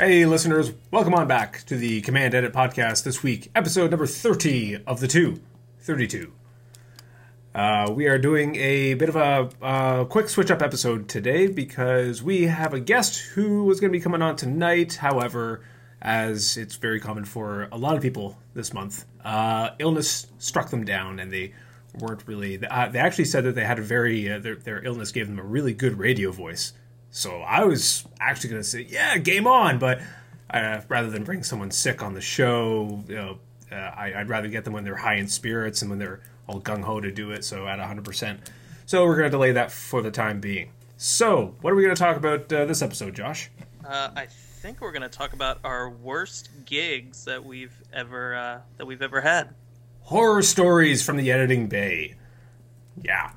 Hey, listeners, welcome on back to the Command Edit Podcast this week, episode number 30 of the two. 32. Uh, we are doing a bit of a quick switch up episode today because we have a guest who was going to be coming on tonight. However, as it's very common for a lot of people this month, uh, illness struck them down and they weren't really. Uh, they actually said that they had a very. Uh, their, their illness gave them a really good radio voice. So I was actually going to say, yeah, game on, but uh, rather than bring someone sick on the show, you know, uh, I, would rather get them when they're high in spirits and when they're all gung ho to do it. So at 100%. So we're going to delay that for the time being. So what are we going to talk about uh, this episode, Josh? Uh, I think we're going to talk about our worst gigs that we've ever uh, that we've ever had. Horror stories from the editing bay. Yeah,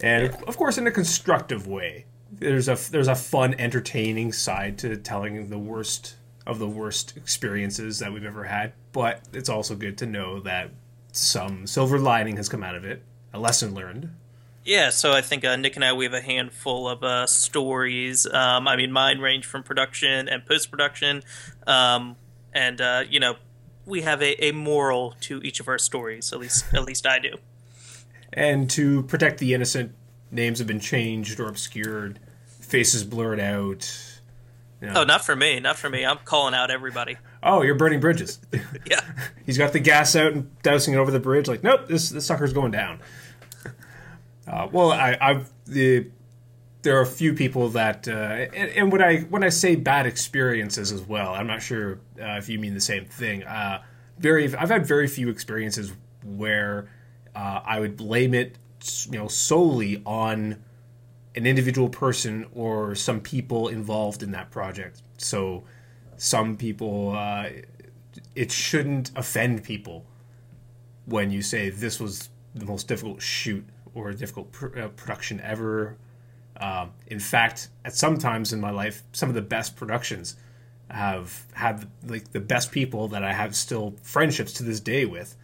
and yeah. of course in a constructive way there's a there's a fun, entertaining side to telling the worst of the worst experiences that we've ever had. But it's also good to know that some silver lining has come out of it, a lesson learned. Yeah, so I think uh, Nick and I we have a handful of uh, stories. Um, I mean, mine range from production and post production, um, and uh, you know, we have a, a moral to each of our stories. At least, at least I do. And to protect the innocent, names have been changed or obscured faces blurred out. You know. Oh, not for me. Not for me. I'm calling out everybody. Oh, you're burning bridges. yeah. He's got the gas out and dousing it over the bridge. Like, nope, this this sucker's going down. Uh, well, I, I've the there are a few people that, uh, and, and, when I when I say bad experiences as well, I'm not sure uh, if you mean the same thing. Uh, very, I've had very few experiences where uh, I would blame it, you know, solely on an individual person or some people involved in that project. So some people, uh, it shouldn't offend people when you say this was the most difficult shoot or difficult pr- uh, production ever. Um, in fact, at some times in my life, some of the best productions have had like the best people that I have still friendships to this day with,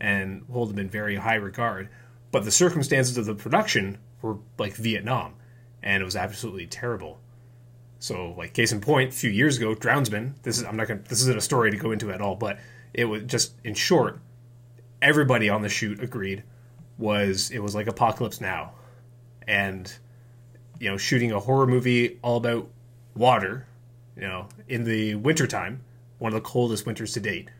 and hold them in very high regard. But the circumstances of the production were like Vietnam, and it was absolutely terrible. So, like case in point, a few years ago, Drownsman. This is I'm not gonna. This isn't a story to go into at all, but it was just in short. Everybody on the shoot agreed was it was like Apocalypse Now, and you know, shooting a horror movie all about water, you know, in the wintertime, one of the coldest winters to date,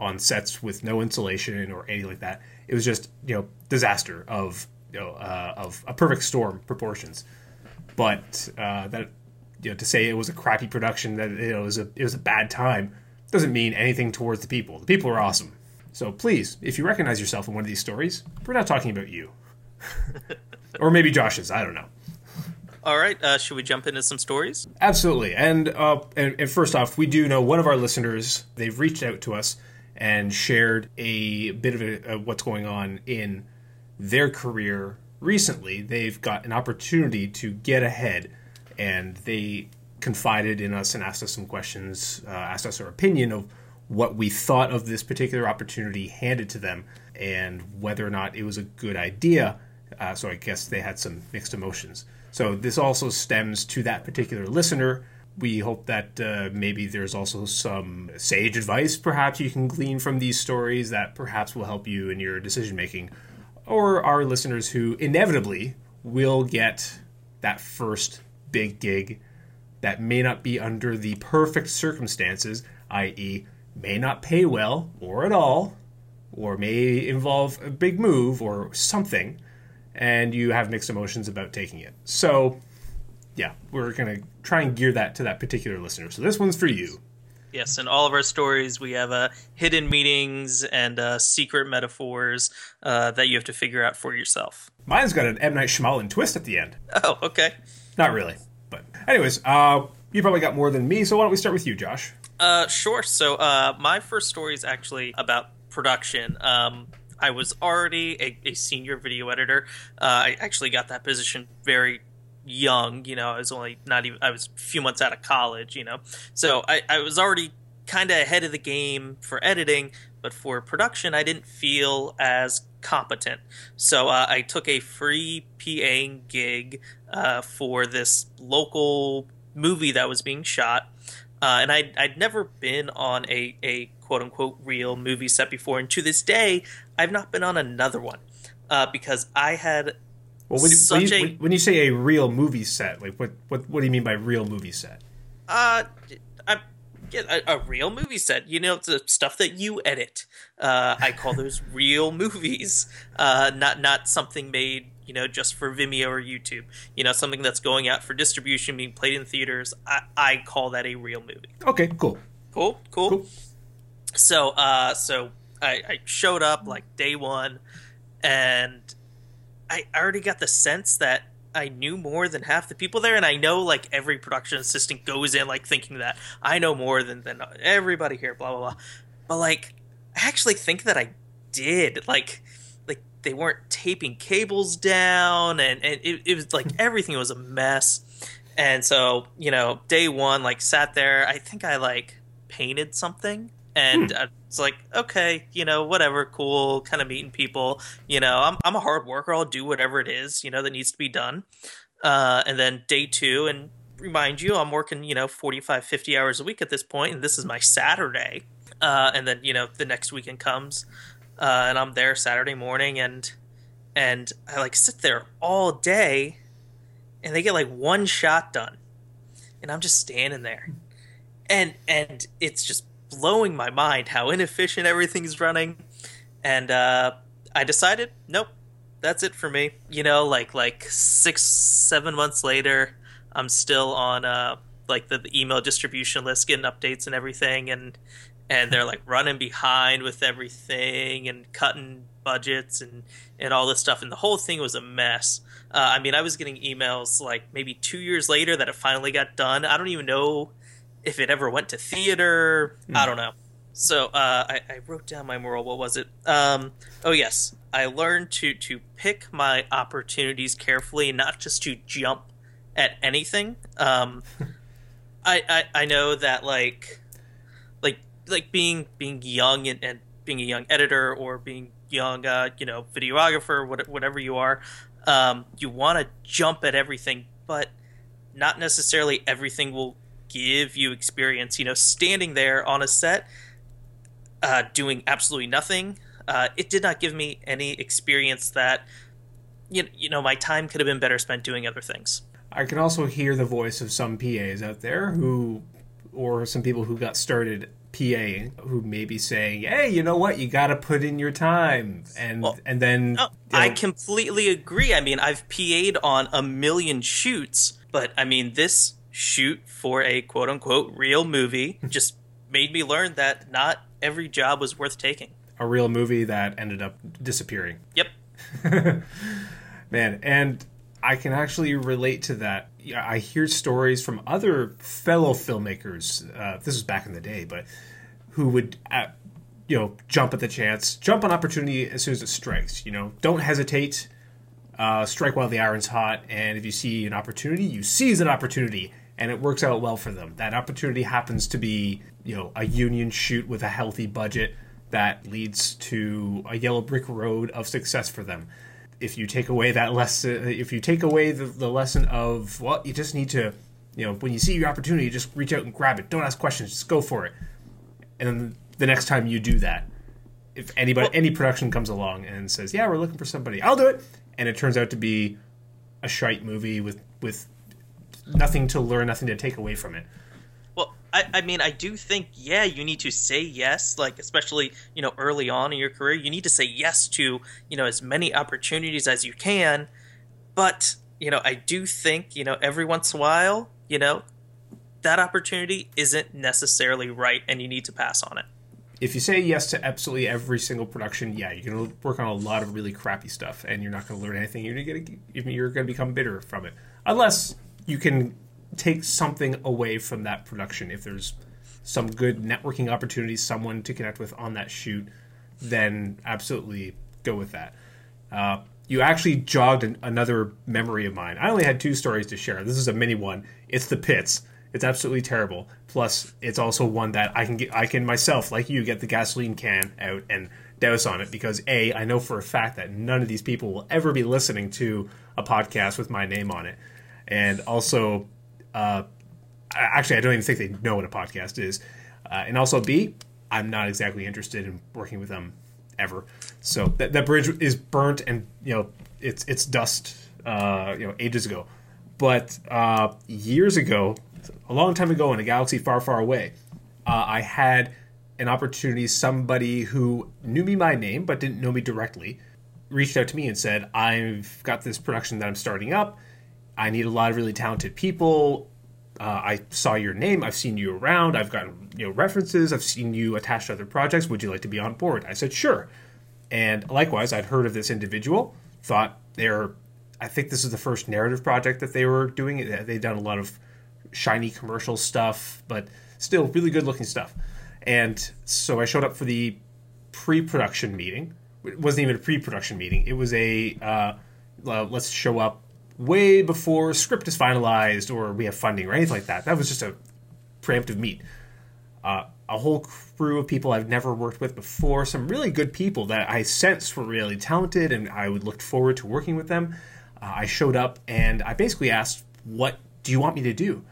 on sets with no insulation or anything like that. It was just you know disaster of you know, uh, of a perfect storm proportions. But uh, that you know to say it was a crappy production that you know, it was a it was a bad time doesn't mean anything towards the people. The people are awesome. So please, if you recognize yourself in one of these stories, we're not talking about you, or maybe Josh's. I don't know. All right, uh, should we jump into some stories? Absolutely. And, uh, and, and first off, we do know one of our listeners. They've reached out to us and shared a bit of a, what's going on in their career recently, they've got an opportunity to get ahead, and they confided in us and asked us some questions, uh, asked us our opinion of what we thought of this particular opportunity handed to them, and whether or not it was a good idea. Uh, so I guess they had some mixed emotions. So this also stems to that particular listener. We hope that uh, maybe there's also some sage advice, perhaps you can glean from these stories that perhaps will help you in your decision making or our listeners who inevitably will get that first big gig that may not be under the perfect circumstances, i.e., may not pay well or at all, or may involve a big move or something, and you have mixed emotions about taking it. So, yeah, we're going to try and gear that to that particular listener. So, this one's for you. Yes, in all of our stories, we have uh, hidden meanings and uh, secret metaphors uh, that you have to figure out for yourself. Mine's got an M Night Shyamalan twist at the end. Oh, okay. Not really, but anyways, uh, you probably got more than me. So why don't we start with you, Josh? Uh, sure. So uh, my first story is actually about production. Um, I was already a, a senior video editor. Uh, I actually got that position very young. You know, I was only not even I was a few months out of college. You know, so I, I was already kind of ahead of the game for editing, but for production, I didn't feel as competent. So uh, I took a free PA gig uh, for this local movie that was being shot. uh, and I'd, I'd never been on a, a quote unquote real movie set before. And to this day, I've not been on another one uh, because I had Well, when, when, you, a when you say a real movie set, like what, what what do you mean by real movie set? uh, I, a, a real movie set. You know, it's the stuff that you edit. Uh, I call those real movies, uh, not not something made you know just for Vimeo or YouTube. You know, something that's going out for distribution, being played in theaters. I, I call that a real movie. Okay, cool. Cool, cool. Cool. So, uh, so I, I showed up like day one, and I already got the sense that I knew more than half the people there, and I know like every production assistant goes in like thinking that I know more than than everybody here, blah blah blah. But like, I actually think that I did. Like, like they weren't taping cables down, and and it, it was like hmm. everything was a mess. And so you know, day one, like sat there. I think I like painted something and uh, it's like okay you know whatever cool kind of meeting people. You know I'm, I'm a hard worker. I'll do whatever it is you know that needs to be done. Uh, and then day two and remind you i'm working you know 45 50 hours a week at this point and this is my saturday. Uh, and then you know the next weekend comes uh, and i'm there saturday morning and and i like sit there all day and they get like one shot done. And i'm just standing there. And and it's just blowing my mind how inefficient everything's running. And uh, i decided nope that's it for me. You know like like six seven months later i'm still on uh like the, the email distribution list getting updates and everything. And and they're like running behind with everything and cutting budgets and and all this stuff. And the whole thing was a mess. Uh, i mean i was getting emails like maybe two years later that it finally got done. I don't even know if it ever went to theater. I don't know. So uh, I, I wrote down my moral. What was it? Um, oh yes, I learned to to pick my opportunities carefully, not just to jump at anything. Um, I, I I know that like like like being being young and, and being a young editor or being young uh, you know videographer whatever you are um, you want to jump at everything but not necessarily everything will give you experience. You know, standing there on a set, uh, doing absolutely nothing, uh, it did not give me any experience that, you, you know, my time could have been better spent doing other things. I can also hear the voice of some PAs out there who, or some people who got started PA who may be saying, "Hey, you know what? You got to put in your time," and Well, and then No, you know, I completely agree. I mean, I've PA'd on a million shoots, but I mean, this shoot for a quote unquote real movie just made me learn that not every job was worth taking. a real movie that ended up disappearing. Yep. Man, and I can actually relate to that. I hear stories from other fellow filmmakers. Uh, this was back in the day, but who would, uh, you know, jump at the chance, jump on opportunity as soon as it strikes. You know, don't hesitate. Uh, strike while the iron's hot, and if you see an opportunity, you seize an opportunity, and it works out well for them. That opportunity happens to be, you know, a union shoot with a healthy budget that leads to a yellow brick road of success for them if you take away that lesson, if you take away the, the lesson of, well, you just need to, you know, when you see your opportunity, just reach out and grab it. Don't ask questions, just go for it. And then the next time you do that, if anybody, any production comes along and says, yeah, we're looking for somebody, I'll do it. And it turns out to be a shite movie with, with nothing to learn, nothing to take away from it. Well, I, I mean, I do think, yeah, you need to say yes, like, especially, you know, early on in your career, you need to say yes to, you know, as many opportunities as you can. But, you know, I do think, you know, every once in a while, you know, that opportunity isn't necessarily right and you need to pass on it. if you say yes to absolutely every single production, yeah, you're going to work on a lot of really crappy stuff, and you're not going to learn anything. You're going to you're going to become bitter from it, unless you can take something away from that production. If there's some good networking opportunities, someone to connect with on that shoot, then absolutely go with that. Uh, you actually jogged an, another memory of mine. I only had two stories to share. This is a mini one. It's the pits. It's absolutely terrible. Plus, it's also one that I can get. I can myself, like you, get the gasoline can out and douse on it because a, I know for a fact that none of these people will ever be listening to a podcast with my name on it, and also, uh, actually, I don't even think they know what a podcast is. Uh, and also, B, I'm not exactly interested in working with them ever. So that, that bridge is burnt and you know it's it's dust. Uh, you know, ages ago. But uh, years ago, a long time ago, in a galaxy far, far away, uh, I had an opportunity. Somebody who knew me by name but didn't know me directly reached out to me and said, "I've got this production that I'm starting up. I need a lot of really talented people. Uh, I saw your name. I've seen you around. I've gotten you know references. I've seen you attached to other projects. Would you like to be on board?" I said, "Sure." And likewise, I'd heard of this individual. Thought they're. I think this is the first narrative project that they were doing. They've done a lot of shiny commercial stuff, but still really good looking stuff. And so I showed up for the pre-production meeting. It wasn't even a pre-production meeting. It was a uh, let's show up way before script is finalized or we have funding or anything like that. That was just a preemptive meet. Uh, a whole crew of people I've never worked with before, some really good people that I sensed were really talented and I would look forward to working with them. Uh, I showed up and I basically asked, What do you want me to do?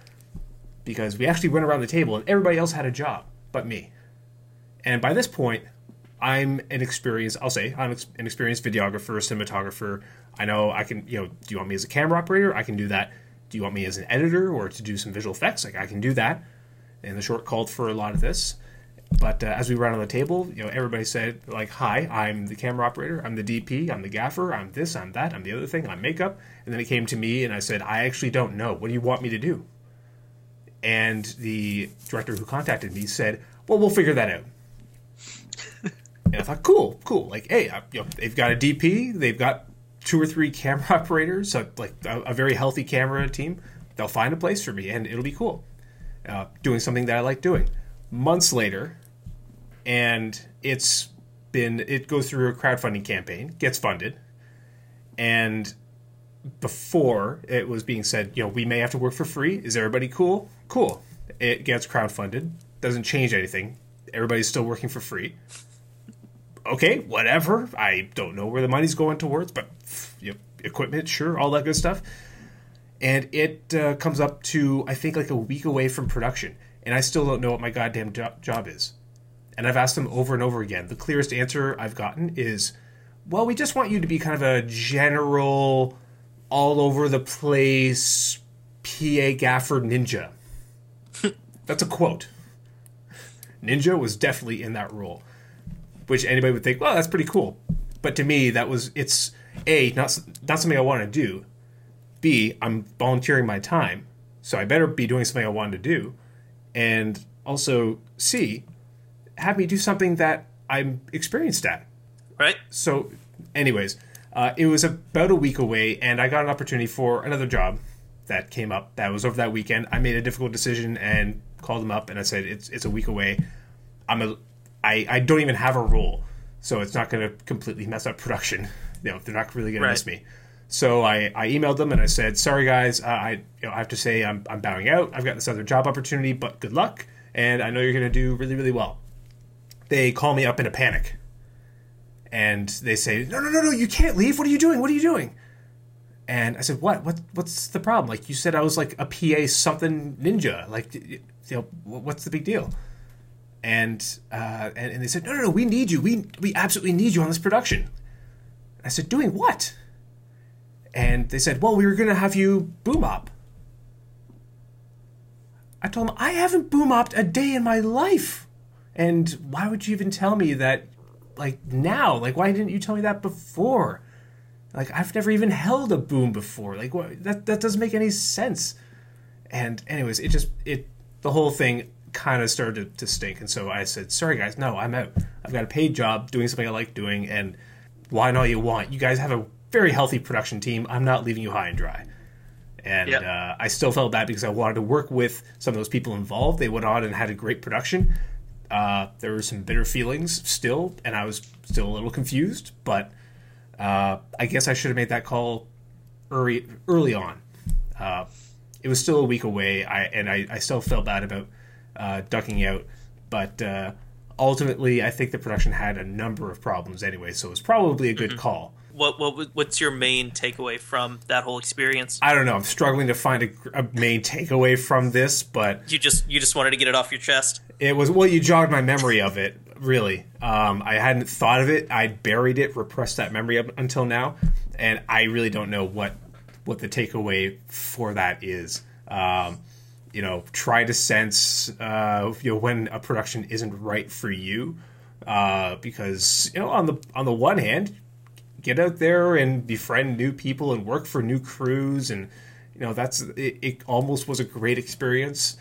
Because we actually went around the table and everybody else had a job but me. And by this point, I'm an experienced, I'll say, I'm an experienced videographer, cinematographer. I know I can, you know, do you want me as a camera operator? I can do that. Do you want me as an editor or to do some visual effects? Like, I can do that. And the short called for a lot of this. But uh, as we ran on the table, you know, everybody said, like, hi, I'm the camera operator, I'm the DP, I'm the gaffer, I'm this, I'm that, I'm the other thing, I'm makeup. And then it came to me and I said, I actually don't know. What do you want me to do? And the director who contacted me said, well, we'll figure that out. and I thought, cool, cool. Like, hey, you know, they've got a DP, they've got two or three camera operators, like a, a, very healthy camera team. They'll find a place for me, and it'll be cool. Uh, doing something that I like doing. Months later, and it's been it goes through a crowdfunding campaign, gets funded, and before it was being said, you know, we may have to work for free. Is everybody cool? Cool. It gets crowdfunded doesn't change anything. Everybody's still working for free. Okay, whatever. I don't know where the money's going towards, but equipment, sure, all that good stuff. And it uh, comes up to I think like a week away from production, and I still don't know what my goddamn jo- job is. And I've asked them over and over again. The clearest answer I've gotten is, "Well, we just want you to be kind of a general, all over the place PA gaffer ninja." That's a quote. Ninja was definitely in that role, which anybody would think, well, that's pretty cool. But to me, that was it's a not not something I want to do. B, I'm volunteering my time, so I better be doing something I want to do, and also C, have me do something that I'm experienced at. Right. So, anyways, uh, it was about a week away, and I got an opportunity for another job that came up. That was over that weekend. I made a difficult decision and called them up and I said it's it's a week away. I'm a I, I don't even have a role, so it's not going to completely mess up production. You know, they're not really going right. to miss me. So I, I emailed them and I said, sorry guys, uh, I you know I have to say I'm I'm bowing out. I've got this other job opportunity, but good luck, and I know you're going to do really really well. They call me up in a panic, and they say, no no no no, you can't leave. What are you doing? What are you doing? And I said, what what what's the problem? Like you said, I was like a PA something ninja. Like you know, what's the big deal? and uh, and, and they said, no, no, no, we need you. We we absolutely need you on this production. I said, doing what? And they said, well, we were going to have you boom up. I told them, I haven't boom opped a day in my life. And why would you even tell me that, like, now? Like, why didn't you tell me that before? Like, I've never even held a boom before. Like? That, that doesn't make any sense. And, anyways, it just, it, the whole thing, kind of started to, to stink. And so I said, sorry guys, no, I'm out. I've got a paid job doing something I like doing, and why not you want? You guys have a very healthy production team. I'm not leaving you high and dry. And yep. uh, I still felt bad because I wanted to work with some of those people involved. They went on and had a great production. Uh, there were some bitter feelings still, and I was still a little confused. But uh, I guess I should have made that call early early on. Uh, it was still a week away, I, and I, I still felt bad about uh, ducking out. But uh, ultimately, I think the production had a number of problems anyway, so it was probably a good mm-hmm. call. what what what's your main takeaway from that whole experience? I don't know. I'm struggling to find a, a main takeaway from this, but you just you just wanted to get it off your chest. It was well, you jogged my memory of it. Really, um, I hadn't thought of it. I buried it, repressed that memory up until now, and I really don't know what what the takeaway for that is. Um, you know, try to sense uh, you know when a production isn't right for you, uh, because you know on the on the one hand, get out there and befriend new people and work for new crews, and you know that's it, it almost was a great experience.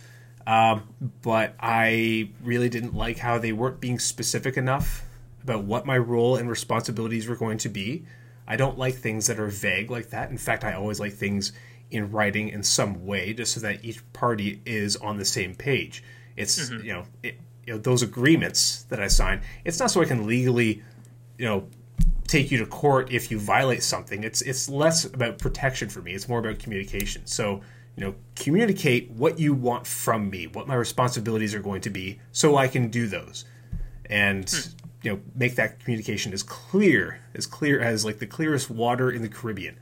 Um, but I really didn't like how they weren't being specific enough about what my role and responsibilities were going to be. I don't like things that are vague like that. In fact, I always like things in writing in some way, just so that each party is on the same page. It's mm-hmm. you know it, you know those agreements that I sign. It's not so I can legally you know take you to court if you violate something. It's it's less about protection for me. It's more about communication. So you know communicate what you want from me, what my responsibilities are going to be, so I can do those, and. Hmm. You know, make that communication as clear, as clear as like the clearest water in the Caribbean.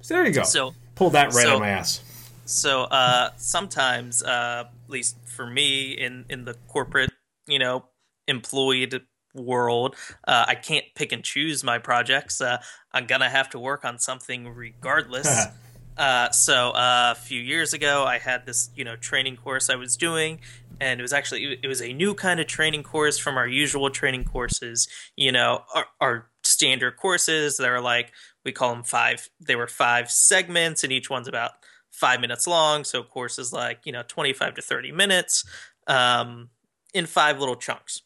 So there you go. So Pull that right so, on my ass. So uh, sometimes, uh, at least for me, in in the corporate, you know, employed world, uh, I can't pick and choose my projects. Uh, I'm gonna have to work on something regardless. Uh, so uh, a few years ago, I had this, you know, training course I was doing, and it was actually it was a new kind of training course from our usual training courses. You know, our, our standard courses that are like we call them five they were five segments and each one's about five minutes long. So courses like you know 25 to 30 minutes um, in five little chunks.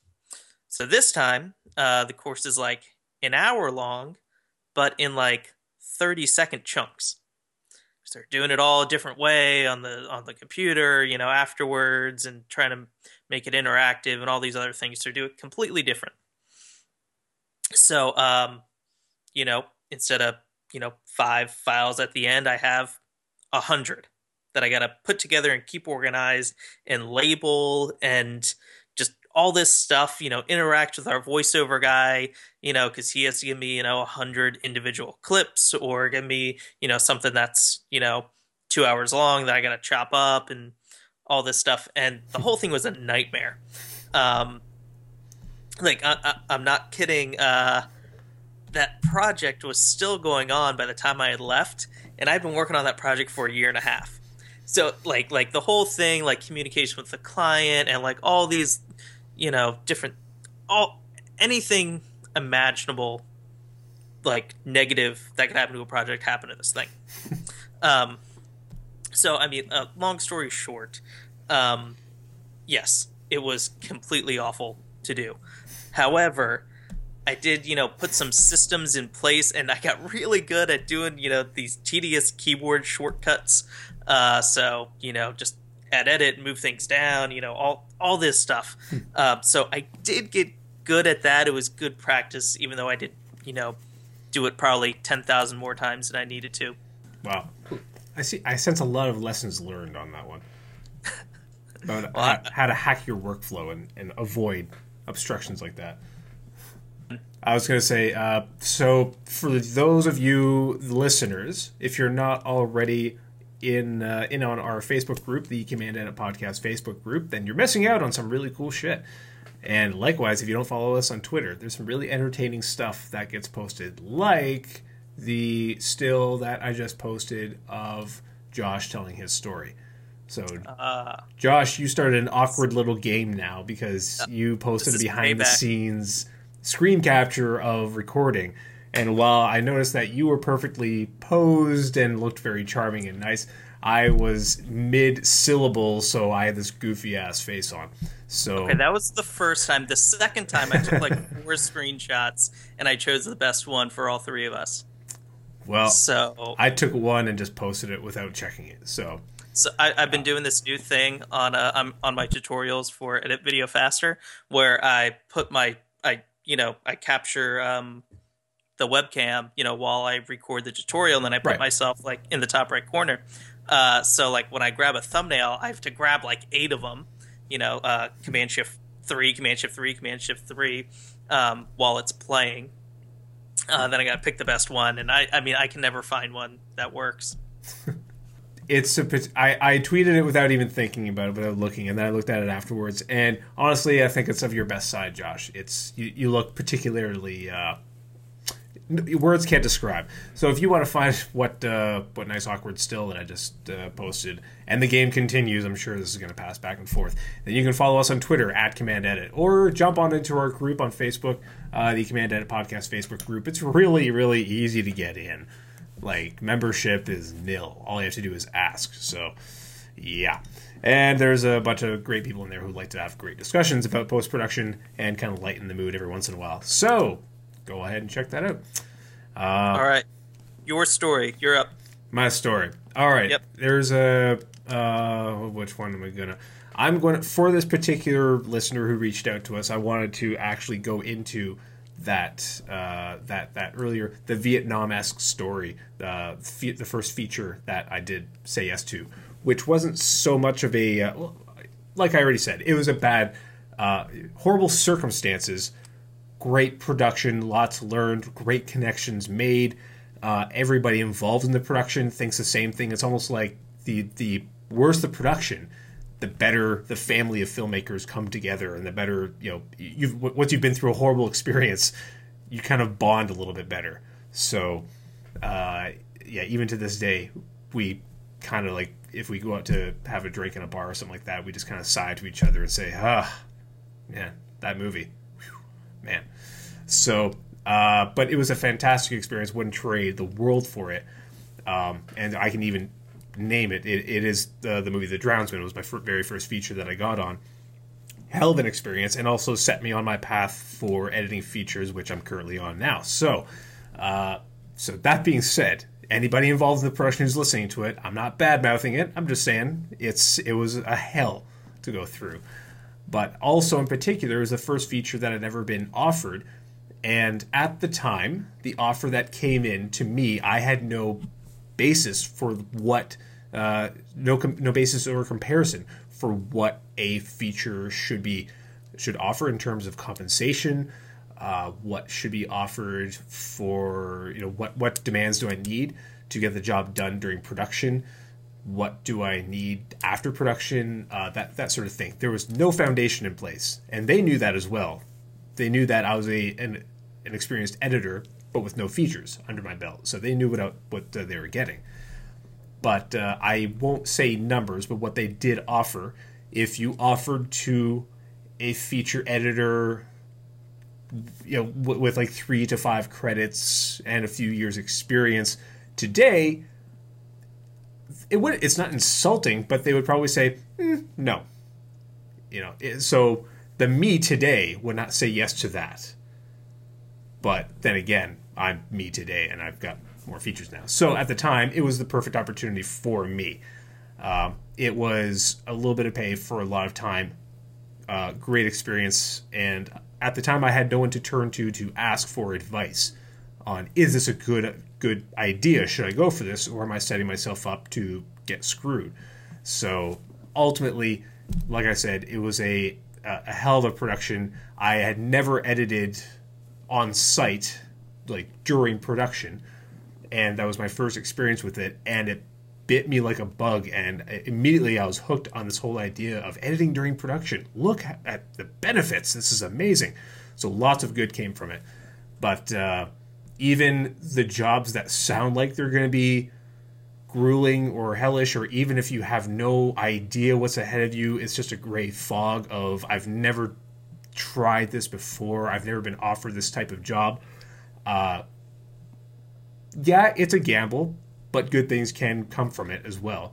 So this time uh, the course is like an hour long but in like 30 second chunks. So they're doing it all a different way on the on the computer you know afterwards and trying to make it interactive and all these other things to do it completely different. So um, you know instead of you know five files at the end i have a hundred that i gotta put together and keep organized and label and just all this stuff you know interact with our voiceover guy you know because he has to give me you know a hundred individual clips or give me you know something that's you know two hours long that i gotta chop up and all this stuff. And the whole thing was a nightmare. Um like I, am not kidding uh that project was still going on by the time I had left, and I've been working on that project for a year and a half. So like like the whole thing, like communication with the client, and like all these, you know, different, all anything imaginable, like negative that could happen to a project happened to this thing. um, so I mean, uh, long story short, um, yes, it was completely awful to do. However, I did, you know, put some systems in place, and I got really good at doing, you know, these tedious keyboard shortcuts. Uh, so, you know, just add edit, move things down, you know, all all this stuff. Hmm. Um, so I did get good at that. It was good practice, even though I did, you know, do it probably ten thousand more times than I needed to. Wow, I see. I sense a lot of lessons learned on that one. About well, how, how, to hack your workflow and, and avoid obstructions like that. I was going to say, uh, so for those of you listeners, if you're not already in uh, in on our Facebook group, the Command Edit Podcast Facebook group, then you're missing out on some really cool shit. And likewise, if you don't follow us on Twitter, there's some really entertaining stuff that gets posted, like the still that I just posted of Josh telling his story. So, uh, Josh, you started an awkward little game now because you posted a behind the scenes screen capture of recording. And while I noticed that you were perfectly posed and looked very charming and nice, I was mid syllable, so I had this goofy ass face on. So okay, that was the first time. The second time, I took like four screenshots, and I chose the best one for all three of us. Well, so I took one and just posted it without checking it. So so I, have been doing this new thing on uh, on my tutorials for Edit Video Faster, where I put my you know, I capture um, the webcam, you know, while I record the tutorial, and then I put right. myself like in the top right corner. Uh, so like when I grab a thumbnail, I have to grab like eight of them, you know, uh, Command Shift three, Command Shift three, Command Shift three, um, while it's playing. Uh, then I got to pick the best one, and I, I mean, I can never find one that works. it's a, I, I tweeted it without even thinking about it, without looking, and then I looked at it afterwards. And honestly, I think it's of your best side, Josh. It's you, you look particularly uh, words can't describe. So if you want to find what uh, what nice awkward still that I just uh, posted, and the game continues, I'm sure this is going to pass back and forth. Then you can follow us on Twitter at Command Edit, or jump on into our group on Facebook, uh, the Command Edit Podcast Facebook group. It's really really easy to get in. Like membership is nil. All you have to do is ask. So yeah. And there's a bunch of great people in there who like to have great discussions about post production and kind of lighten the mood every once in a while. So go ahead and check that out. Uh, All right, your story. You're up. My story. All right. Yep. There's a uh, which one am I gonna? I'm going to, for this particular listener who reached out to us. I wanted to actually go into that uh, that that earlier the Vietnam esque story, uh, the the first feature that I did say yes to, which wasn't so much of a uh, like I already said, it was a bad, uh, horrible circumstances great production, lots learned, great connections made. Uh, everybody involved in the production thinks the same thing. It's almost like the the worse the production, the better the family of filmmakers come together, and the better you know. You've once you've been through a horrible experience, you kind of bond a little bit better. So, uh, yeah, even to this day, we kind of like if we go out to have a drink in a bar or something like that, we just kind of sigh to each other and say, "Ah, yeah, that movie." man. So, uh, but it was a fantastic experience. Wouldn't trade the world for it. Um, and I can even name it. It, it is the, the movie The Drownsman. It was my very first feature that I got on. Hell of an experience, and also set me on my path for editing features, which I'm currently on now. So, uh, so that being said, anybody involved in the production who's listening to it, I'm not bad mouthing it. I'm just saying it's it was a hell to go through but also in particular it was the first feature that had ever been offered. And at the time, the offer that came in to me, I had no basis for what, uh, no com- no basis or comparison for what a feature should be should offer in terms of compensation, uh, what should be offered for you know what what demands do I need to get the job done during production what do I need after production, uh, that that sort of thing. There was no foundation in place, and they knew that as well. They knew that I was a an, an experienced editor, but with no features under my belt, so they knew what I, what uh, they were getting. But uh, I won't say numbers, but what they did offer, if you offered to a feature editor, you know, w- with like three to five credits and a few years experience, today it would it's not insulting, but they would probably say mm, no. You know, it, so the me today would not say yes to that. But then again, I'm me today, and I've got more features now. So at the time, it was the perfect opportunity for me. Um, it was a little bit of pay for a lot of time, uh, great experience, and at the time, I had no one to turn to to ask for advice on is this a good good idea? Should I go for this, or am I setting myself up to get screwed? So ultimately, like I said, it was a a hell of a production. I had never edited on site, like during production, and that was my first experience with it, and it bit me like a bug and immediately I was hooked on this whole idea of editing during production. Look at the benefits. This is amazing. So lots of good came from it. But uh, even the jobs that sound like they're going to be grueling or hellish, or even if you have no idea what's ahead of you, it's just a gray fog of I've never tried this before, I've never been offered this type of job. Uh, yeah, it's a gamble, but good things can come from it as well.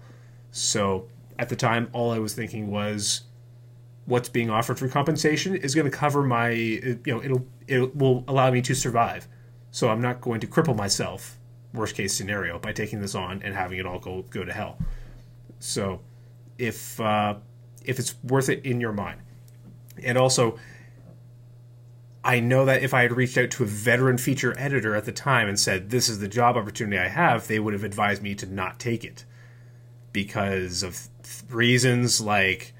So at the time, all I was thinking was what's being offered for compensation is going to cover my, you know, it'll it will allow me to survive so I'm not going to cripple myself, worst case scenario, by taking this on and having it all go go to hell. So if uh, if it's worth it in your mind, and also I know that if I had reached out to a veteran feature editor at the time and said this is the job opportunity I have, they would have advised me to not take it because of reasons like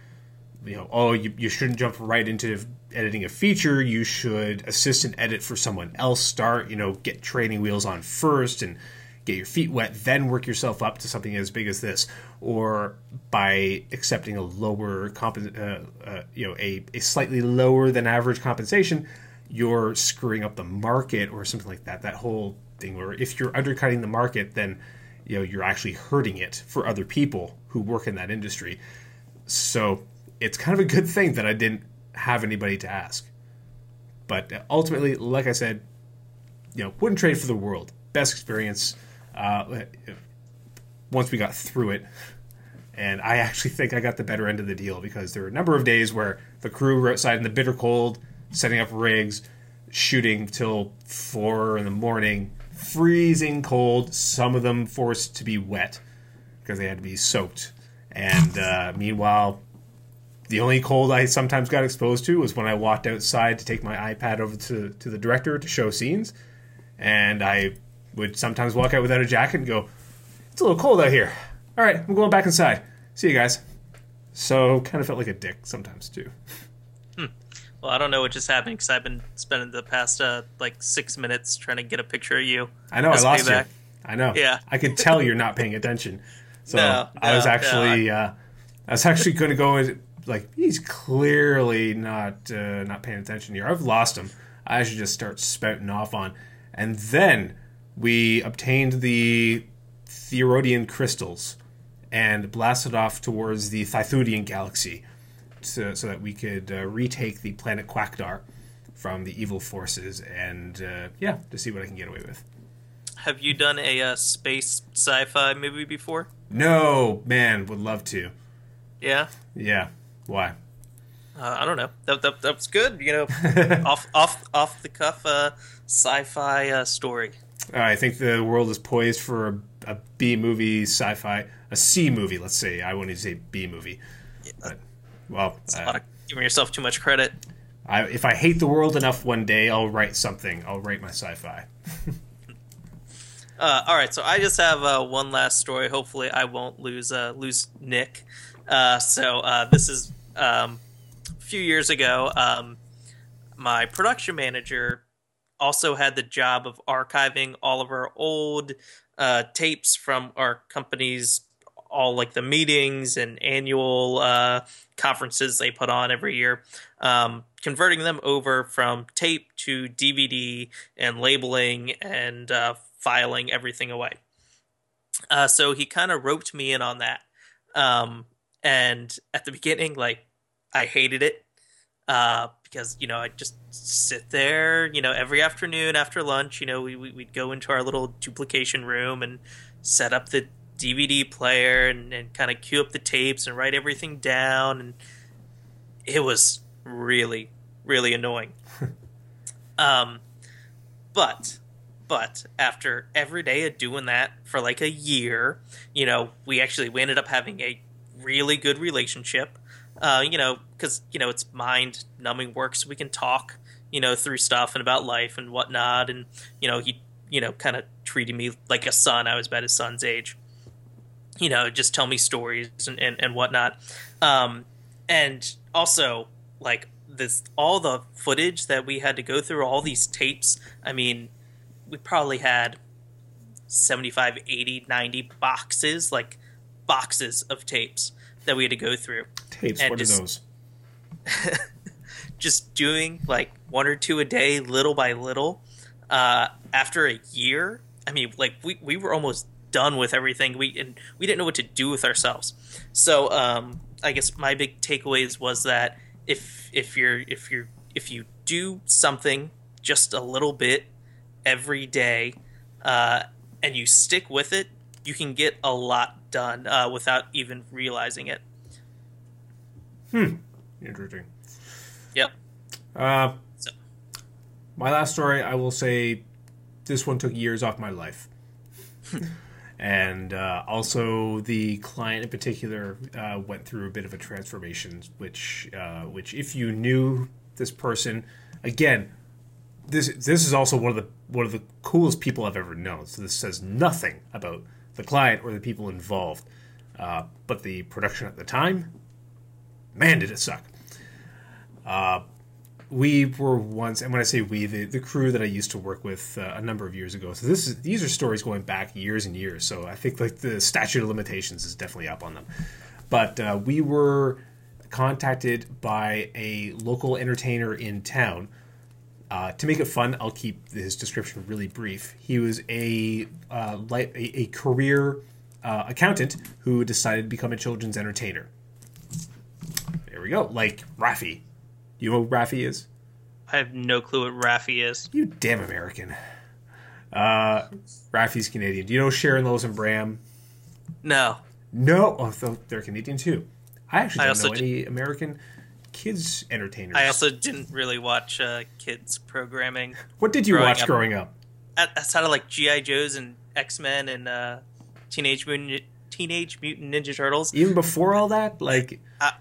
you know, oh, you, you shouldn't jump right into editing a feature. You should assist and edit for someone else. Start, you know, get training wheels on first and get your feet wet, then work yourself up to something as big as this. Or by accepting a lower, comp- uh, uh, you know, a, a slightly lower than average compensation, you're screwing up the market or something like that. That whole thing where if you're undercutting the market, then you know you're actually hurting it for other people who work in that industry. So it's kind of a good thing that I didn't have anybody to ask. But ultimately, like I said, you know, wouldn't trade for the world. Best experience. Uh, once we got through it, and I actually think I got the better end of the deal because there were a number of days where the crew were outside in the bitter cold, setting up rigs, shooting till four in the morning, freezing cold. Some of them forced to be wet because they had to be soaked. And uh, meanwhile, the only cold I sometimes got exposed to was when I walked outside to take my iPad over to, to the director to show scenes. And I would sometimes walk out without a jacket and go, It's a little cold out here. All right, I'm going back inside. See you guys. So, kind of felt like a dick sometimes too. Well, I don't know what just happened because I've been spending the past uh, like six minutes trying to get a picture of you. I know I lost payback. you. I know. Yeah. I could tell you're not paying attention. So no, I was actually, no, uh, I was actually going to go and like he's clearly not uh, not paying attention here. I've lost him. I should just start spouting off on. And then we obtained the Theorodian crystals and blasted off towards the Thythudian galaxy so, so that we could uh, retake the planet Quackdar from the evil forces and, uh, yeah, to see what I can get away with. Have you done a uh, space sci fi movie before? No, man, would love to. Yeah? Yeah. Why? Uh, I don't know. That, that, that's good. You know, off off off the cuff uh, sci-fi uh, story. I think the world is poised for a, a B movie, sci-fi, a C movie. Let's say I wouldn't even say B movie, yeah. but well, uh, giving yourself too much credit. I, if I hate the world enough, one day I'll write something. I'll write my sci-fi. uh, all right, so I just have uh, one last story. Hopefully, I won't lose uh, lose Nick. Uh, so uh, this is um, a few years ago. Um, my production manager also had the job of archiving all of our old uh, tapes from our company's all like the meetings and annual uh, conferences they put on every year, um, converting them over from tape to DVD and labeling and uh, filing everything away. Uh, so he kind of roped me in on that. Um, and at the beginning, like I hated it uh, because you know I just sit there, you know, every afternoon after lunch, you know, we, we would go into our little duplication room and set up the DVD player and, and kind of cue up the tapes and write everything down, and it was really really annoying. um, but but after every day of doing that for like a year, you know, we actually we ended up having a really good relationship. Uh, you know, because you know it's mind numbing work, so we can talk, you know, through stuff and about life and whatnot. And you know, he, you know, kind of treated me like a son. I was about his son's age. You know, just tell me stories and and, and whatnot. Um, and also like this, all the footage that we had to go through, all these tapes. I mean, we probably had 75, 80, 90 boxes, like boxes of tapes that we had to go through. Tapes, and what just, are those? just doing like one or two a day, little by little. Uh, after a year, I mean, like we, we were almost done with everything. We and we didn't know what to do with ourselves. So um, I guess my big takeaways was that if if you're if you're if you do something just a little bit every day uh, and you stick with it, you can get a lot done uh, without even realizing it. Hmm. Interesting. Yep. Uh, so. My last story, I will say, this one took years off my life. and uh, also, the client in particular uh, went through a bit of a transformation, which, uh, which if you knew this person, again, this this is also one of the one of the coolest people I've ever known. So this says nothing about the client or the people involved. Uh, but the production at the time, man, did it suck. We were once, and when I say we, the, the crew that I used to work with uh, a number of years ago. So this is these are stories going back years and years. So I think like the statute of limitations is definitely up on them. But uh, we were contacted by a local entertainer in town. Uh, to make it fun, I'll keep his description really brief. He was a uh, li- a, a career uh, accountant who decided to become a children's entertainer. There we go, like Raffi. You know who Raffi is? I have no clue what Raffi is. You damn American. Uh, Raffi's Canadian. Do you know Sharon Lois and Bram? No. No. Oh, they're Canadian too. I actually I don't also know did- any American kids entertainers. I also didn't really watch uh, kids programming. what did you growing watch up- growing up? That, that sounded like GI Joes and X Men and uh, Teenage Mutant Teenage Mutant Ninja Turtles. Even before all that, like Uh,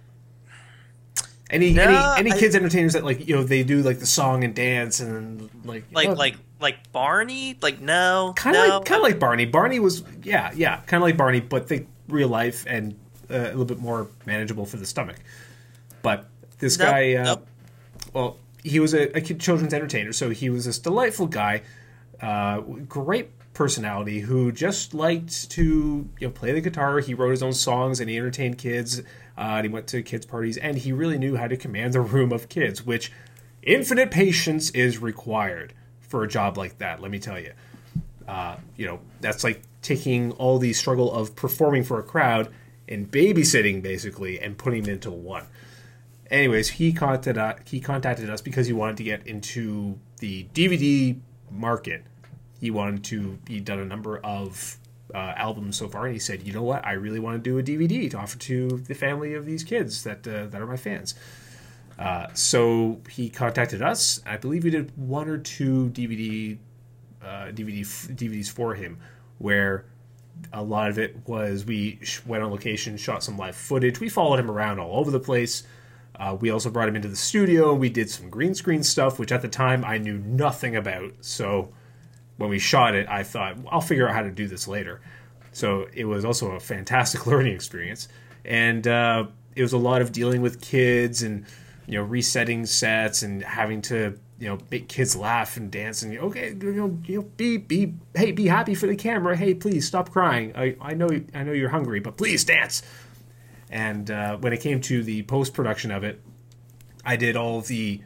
any no, any any I- kids entertainers that like you know they do like the song and dance and like Like oh, like like Barney. Like no, kind of no. like kind of like Barney. Barney was yeah yeah kind of like Barney, but think real life and uh, a little bit more manageable for the stomach. But this Nope, guy, uh, nope. well, he was a, a kid, children's entertainer, so he was this delightful guy, uh, great personality who just liked to you know play the guitar. He wrote his own songs and he entertained kids. Uh, he went to kids parties and he really knew how to command the room of kids, which infinite patience is required for a job like that. Let me tell you. Uh, you know, that's like taking all the struggle of performing for a crowd and babysitting basically and putting it into one. Anyways, he contacted uh, he contacted us because he wanted to get into the DVD market. He wanted to. He'd done a number of uh, albums so far, and he said, "You know what? I really want to do a DVD to offer to the family of these kids that uh, that are my fans." Uh, so he contacted us. I believe we did one or two DVD uh, DVD f- DVDs for him, where a lot of it was we went on location, shot some live footage. We followed him around all over the place. Uh, we also brought him into the studio. We did some green screen stuff, which at the time I knew nothing about. So when we shot it, I thought I'll figure out how to do this later. So it was also a fantastic learning experience, and uh, it was a lot of dealing with kids and you know resetting sets and having to you know make kids laugh and dance and okay you know you know be be hey be happy for the camera hey please stop crying I I know I know you're hungry but please dance. And uh, when it came to the post production of it, I did all the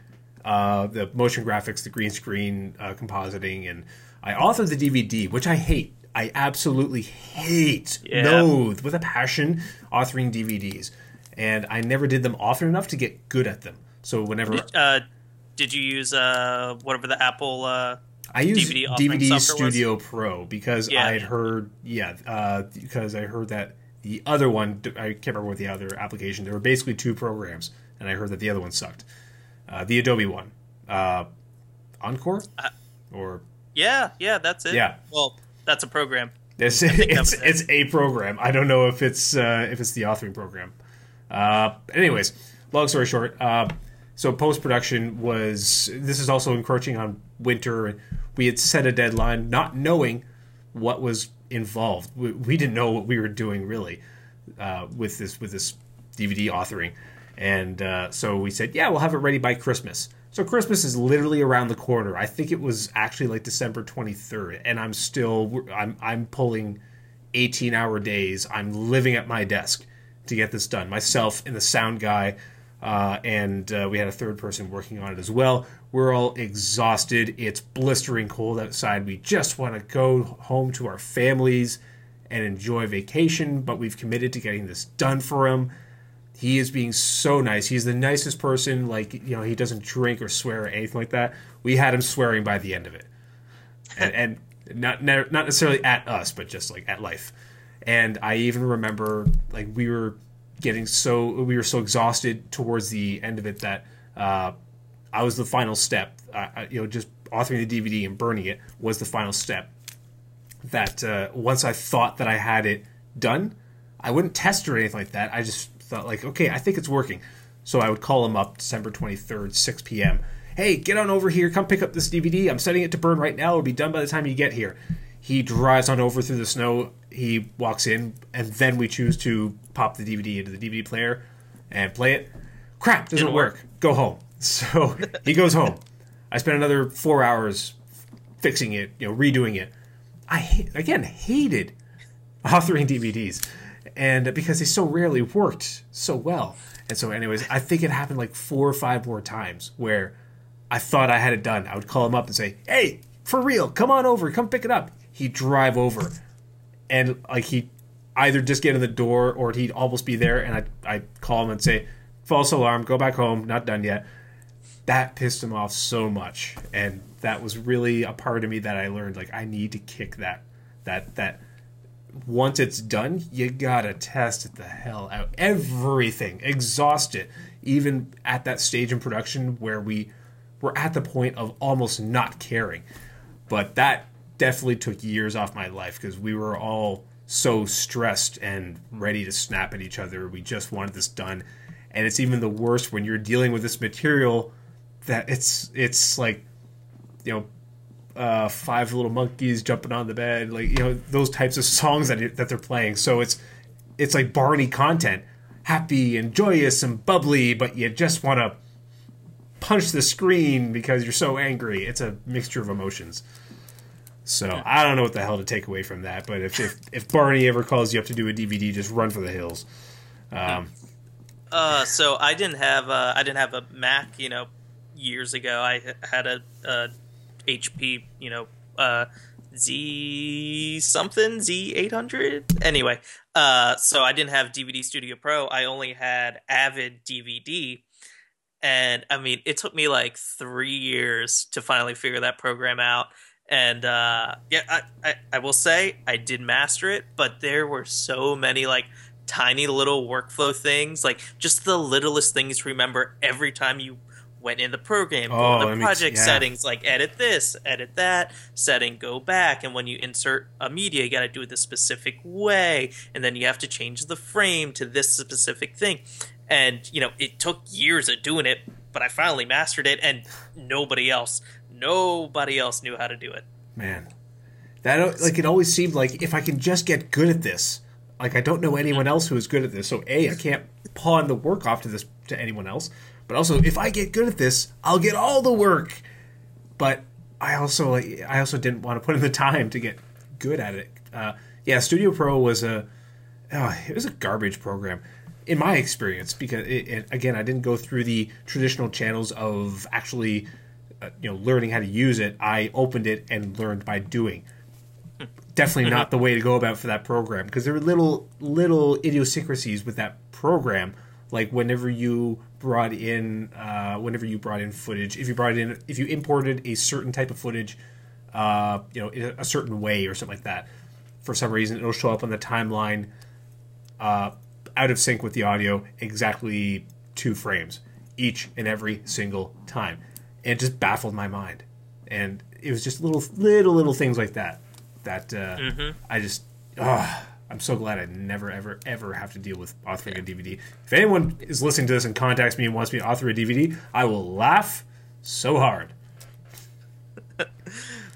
uh, the motion graphics, the green screen uh, compositing, and I authored the DVD, which I hate. I absolutely hate, Yeah. loathe with a passion authoring DVDs, and I never did them often enough to get good at them. So whenever Uh, did you use uh, whatever the Apple? Uh, I use DVD DVD, software was? Studio Pro because Yeah. I had heard, yeah, uh, because I heard that the other one, I can't remember what the other application. There were basically two programs, and I heard that the other one sucked. Uh, the Adobe one, uh, Encore, or yeah, yeah, that's it. Yeah. Well, that's a program. it's it's, it. it's a program. I don't know if it's uh, if it's the authoring program. Uh, anyways, long story short, uh, so post production was this is also encroaching on winter, and we had set a deadline, not knowing what was involved. We, we didn't know what we were doing really uh, with this with this DVD authoring, and uh, so we said, yeah, we'll have it ready by Christmas. So Christmas is literally around the corner. I think it was actually like December 23rd, and I'm still I'm I'm pulling 18 hour days. I'm living at my desk to get this done. Myself and the sound guy, uh, and uh, we had a third person working on it as well. We're all exhausted. It's blistering cold outside. We just want to go home to our families and enjoy vacation, but we've committed to getting this done for him. He is being so nice. He's the nicest person. Like you know, he doesn't drink or swear or anything like that. We had him swearing by the end of it, and, and not ne- not necessarily at us, but just like at life. And I even remember like we were getting so we were so exhausted towards the end of it that uh, I was the final step. Uh, you know, just authoring the DVD and burning it was the final step. That uh, once I thought that I had it done, I wouldn't test or anything like that. I just thought like, okay, I think it's working. So I would call him up December 23rd, 6 p.m. Hey, get on over here. Come pick up this DVD. I'm setting it to burn right now. It'll be done by the time you get here. He drives on over through the snow. He walks in, and then we choose to pop the DVD into the DVD player and play it. crap, doesn't work. work. Go home. So he goes home. I spent another four hours fixing it, you know, redoing it. I again hated authoring DVDs, and because they so rarely worked so well. And so, anyways, I think it happened like four or five more times where I thought I had it done. I would call him up and say, "Hey, for real, come on over, come pick it up." He'd drive over, and like he either just get in the door or he'd almost be there, and I I call him and say, "False alarm, go back home, not done yet." That pissed him off so much, and that was really a part of me that I learned. Like I need to kick that that that once it's done, you gotta test the hell out. Everything, exhaust it. Even at that stage in production where we were at the point of almost not caring. But that definitely took years off my life because we were all so stressed and ready to snap at each other. We just wanted this done. And it's even the worst when you're dealing with this material that it's it's like you know uh, five little monkeys jumping on the bed, like you know those types of songs that it, that they're playing. So it's it's like Barney content, happy and joyous and bubbly, but you just want to punch the screen because you're so angry. It's a mixture of emotions. So I don't know what the hell to take away from that. But if if, if Barney ever calls you up to do a DVD, just run for the hills. Um, Uh, so I didn't have uh, I didn't have a Mac, you know, years ago. I had a, a HP, you know, uh, Z something Z eight hundred. Anyway, uh, so I didn't have DVD Studio Pro. I only had Avid DVD, and I mean, it took me like three years to finally figure that program out. And uh, yeah, I, I I will say I did master it, but there were so many like tiny little workflow things, like just the littlest things to remember every time you went in the program, go Oh, in the makes- project yeah. settings, like edit this, edit that, setting, go back, and when you insert a media, you got to do it the specific way, and then you have to change the frame to this specific thing, and you know it took years of doing it, but I finally mastered it, and nobody else, nobody else knew how to do it. man, that like it always seemed like if I can just get good at this, like I don't know anyone mm-hmm. else who is good at this. So a, I can't pawn the work off to this to anyone else. But also, if I get good at this, I'll get all the work. But I also I also didn't want to put in the time to get good at it. Uh, yeah, Studio Pro was a oh, it was a garbage program in my experience because it, it, again I didn't go through the traditional channels of actually uh, you know learning how to use it. I opened it and learned by doing. Definitely not the way to go about for that program because there were little little idiosyncrasies with that program. Like whenever you brought in, uh, whenever you brought in footage, if you brought in, if you imported a certain type of footage, uh, you know, in a certain way or something like that, for some reason it'll show up on the timeline uh, out of sync with the audio, exactly two frames each and every single time. And it just baffled my mind. And it was just little, little, little things like that that uh, I just, ah, I'm so glad I never, ever, ever have to deal with authoring a DVD. If anyone is listening to this and contacts me and wants me to author a DVD, I will laugh so hard.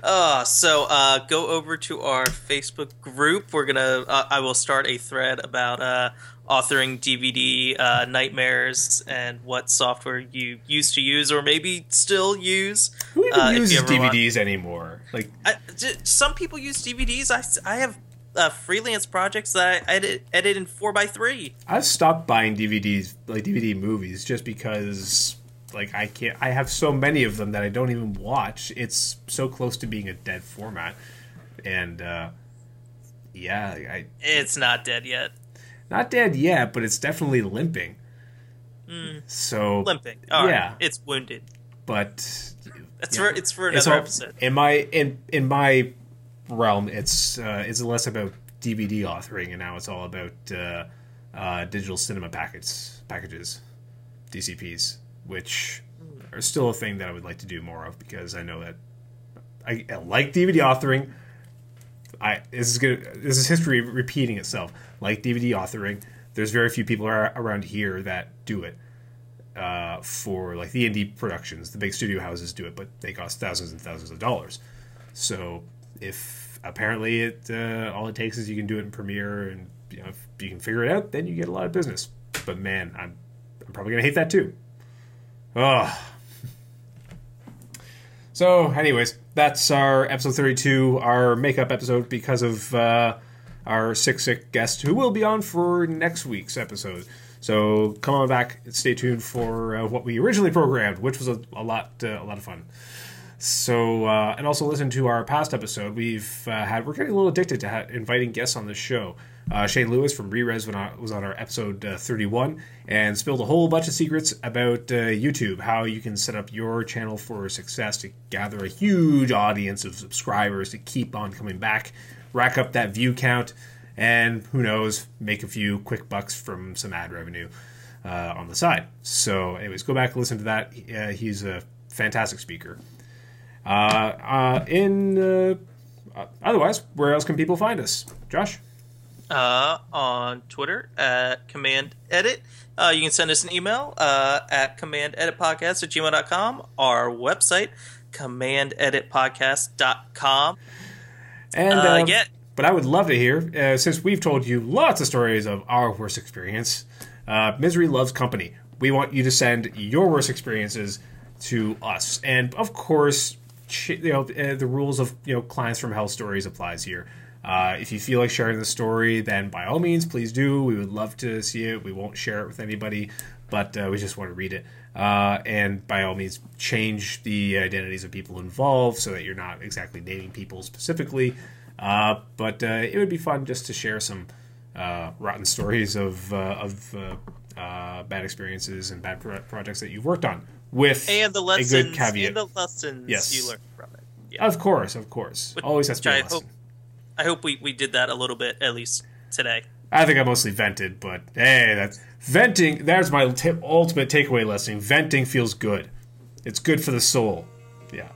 Uh, so uh, go over to our Facebook group. We're gonna. Uh, I will start a thread about uh, authoring DVD uh, nightmares and what software you used to use or maybe still use. Who even uh, uses ever want- DVDs anymore? Like, I, some people use DVDs. I, I have uh, freelance projects that I edit, edit in four x three. I've stopped buying DVDs, like DVD movies, just because like I can't. I have so many of them that I don't even watch. It's so close to being a dead format, and uh, yeah, I It's not dead yet. not dead yet, but it's definitely limping. So, Limping. All right. Yeah. It's wounded. but It's Yeah. for it's for it's another all, episode. in my in in my realm. It's uh, it's less about DVD authoring, and now it's all about uh, uh, digital cinema packets packages, DCPs, which are still a thing that I would like to do more of because I know that I, I like DVD authoring. I this is good. This is history repeating itself. Like DVD authoring, there's very few people ar- around here that do it. Uh, for like the indie productions, the big studio houses do it, but they cost thousands and thousands of dollars. So if apparently it uh, all it takes is you can do it in Premiere and you know if you can figure it out, then you get a lot of business. But man, I'm probably gonna hate that too. Ugh. So, anyways, that's our episode 32, our makeup episode because of uh, our sick, sick guest who will be on for next week's episode. So come on back, stay tuned for uh, what we originally programmed, which was a, a lot, uh, a lot of fun. So, uh, and also listen to our past episode. We've uh, had we're getting a little addicted to ha- inviting guests on the show. Uh, Shane Luis from Rerez was on our episode uh, 31 and spilled a whole bunch of secrets about uh, YouTube, how you can set up your channel for success to gather a huge audience of subscribers to keep on coming back, rack up that view count, and who knows, make a few quick bucks from some ad revenue uh, on the side. So, anyways, go back and listen to that. he's a fantastic speaker. Uh, uh, in uh, otherwise, where else can people find us, Josh? Uh, on Twitter at Command Edit. Uh, you can send us an email uh, at commandeditpodcast at gmail.com. Our website, commandeditpodcast.com. And uh, um, yeah. But I would love to hear, uh, since we've told you lots of stories of our worst experience, uh, Misery loves company. We want you to send your worst experiences to us. And of course, you know uh, the rules of you know clients from hell stories applies here. Uh, if you feel like sharing the story, then by all means, please do. We would love to see it. We won't share it with anybody, but uh, we just want to read it. Uh, and by all means, change the identities of people involved so that you're not exactly naming people specifically. Uh, but uh, it would be fun just to share some rotten stories of of bad experiences and bad pro- projects that you've worked on with and the lessons, a good caveat. And the lessons yes. you learned from it. Yeah. Of course, of course. Which, Always has to be a lesson. Hope, I hope we, we did that a little bit at least today. I think I mostly vented, but hey, that's venting. That's my t- ultimate takeaway lesson. Venting feels good. It's good for the soul. Yeah.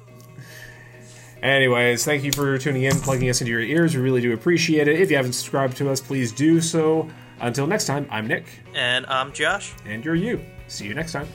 Anyways, thank you for tuning in, plugging us into your ears. We really do appreciate it. If you haven't subscribed to us, please do so. Until next time, I'm Nick. And I'm Josh. And you're you. See you next time.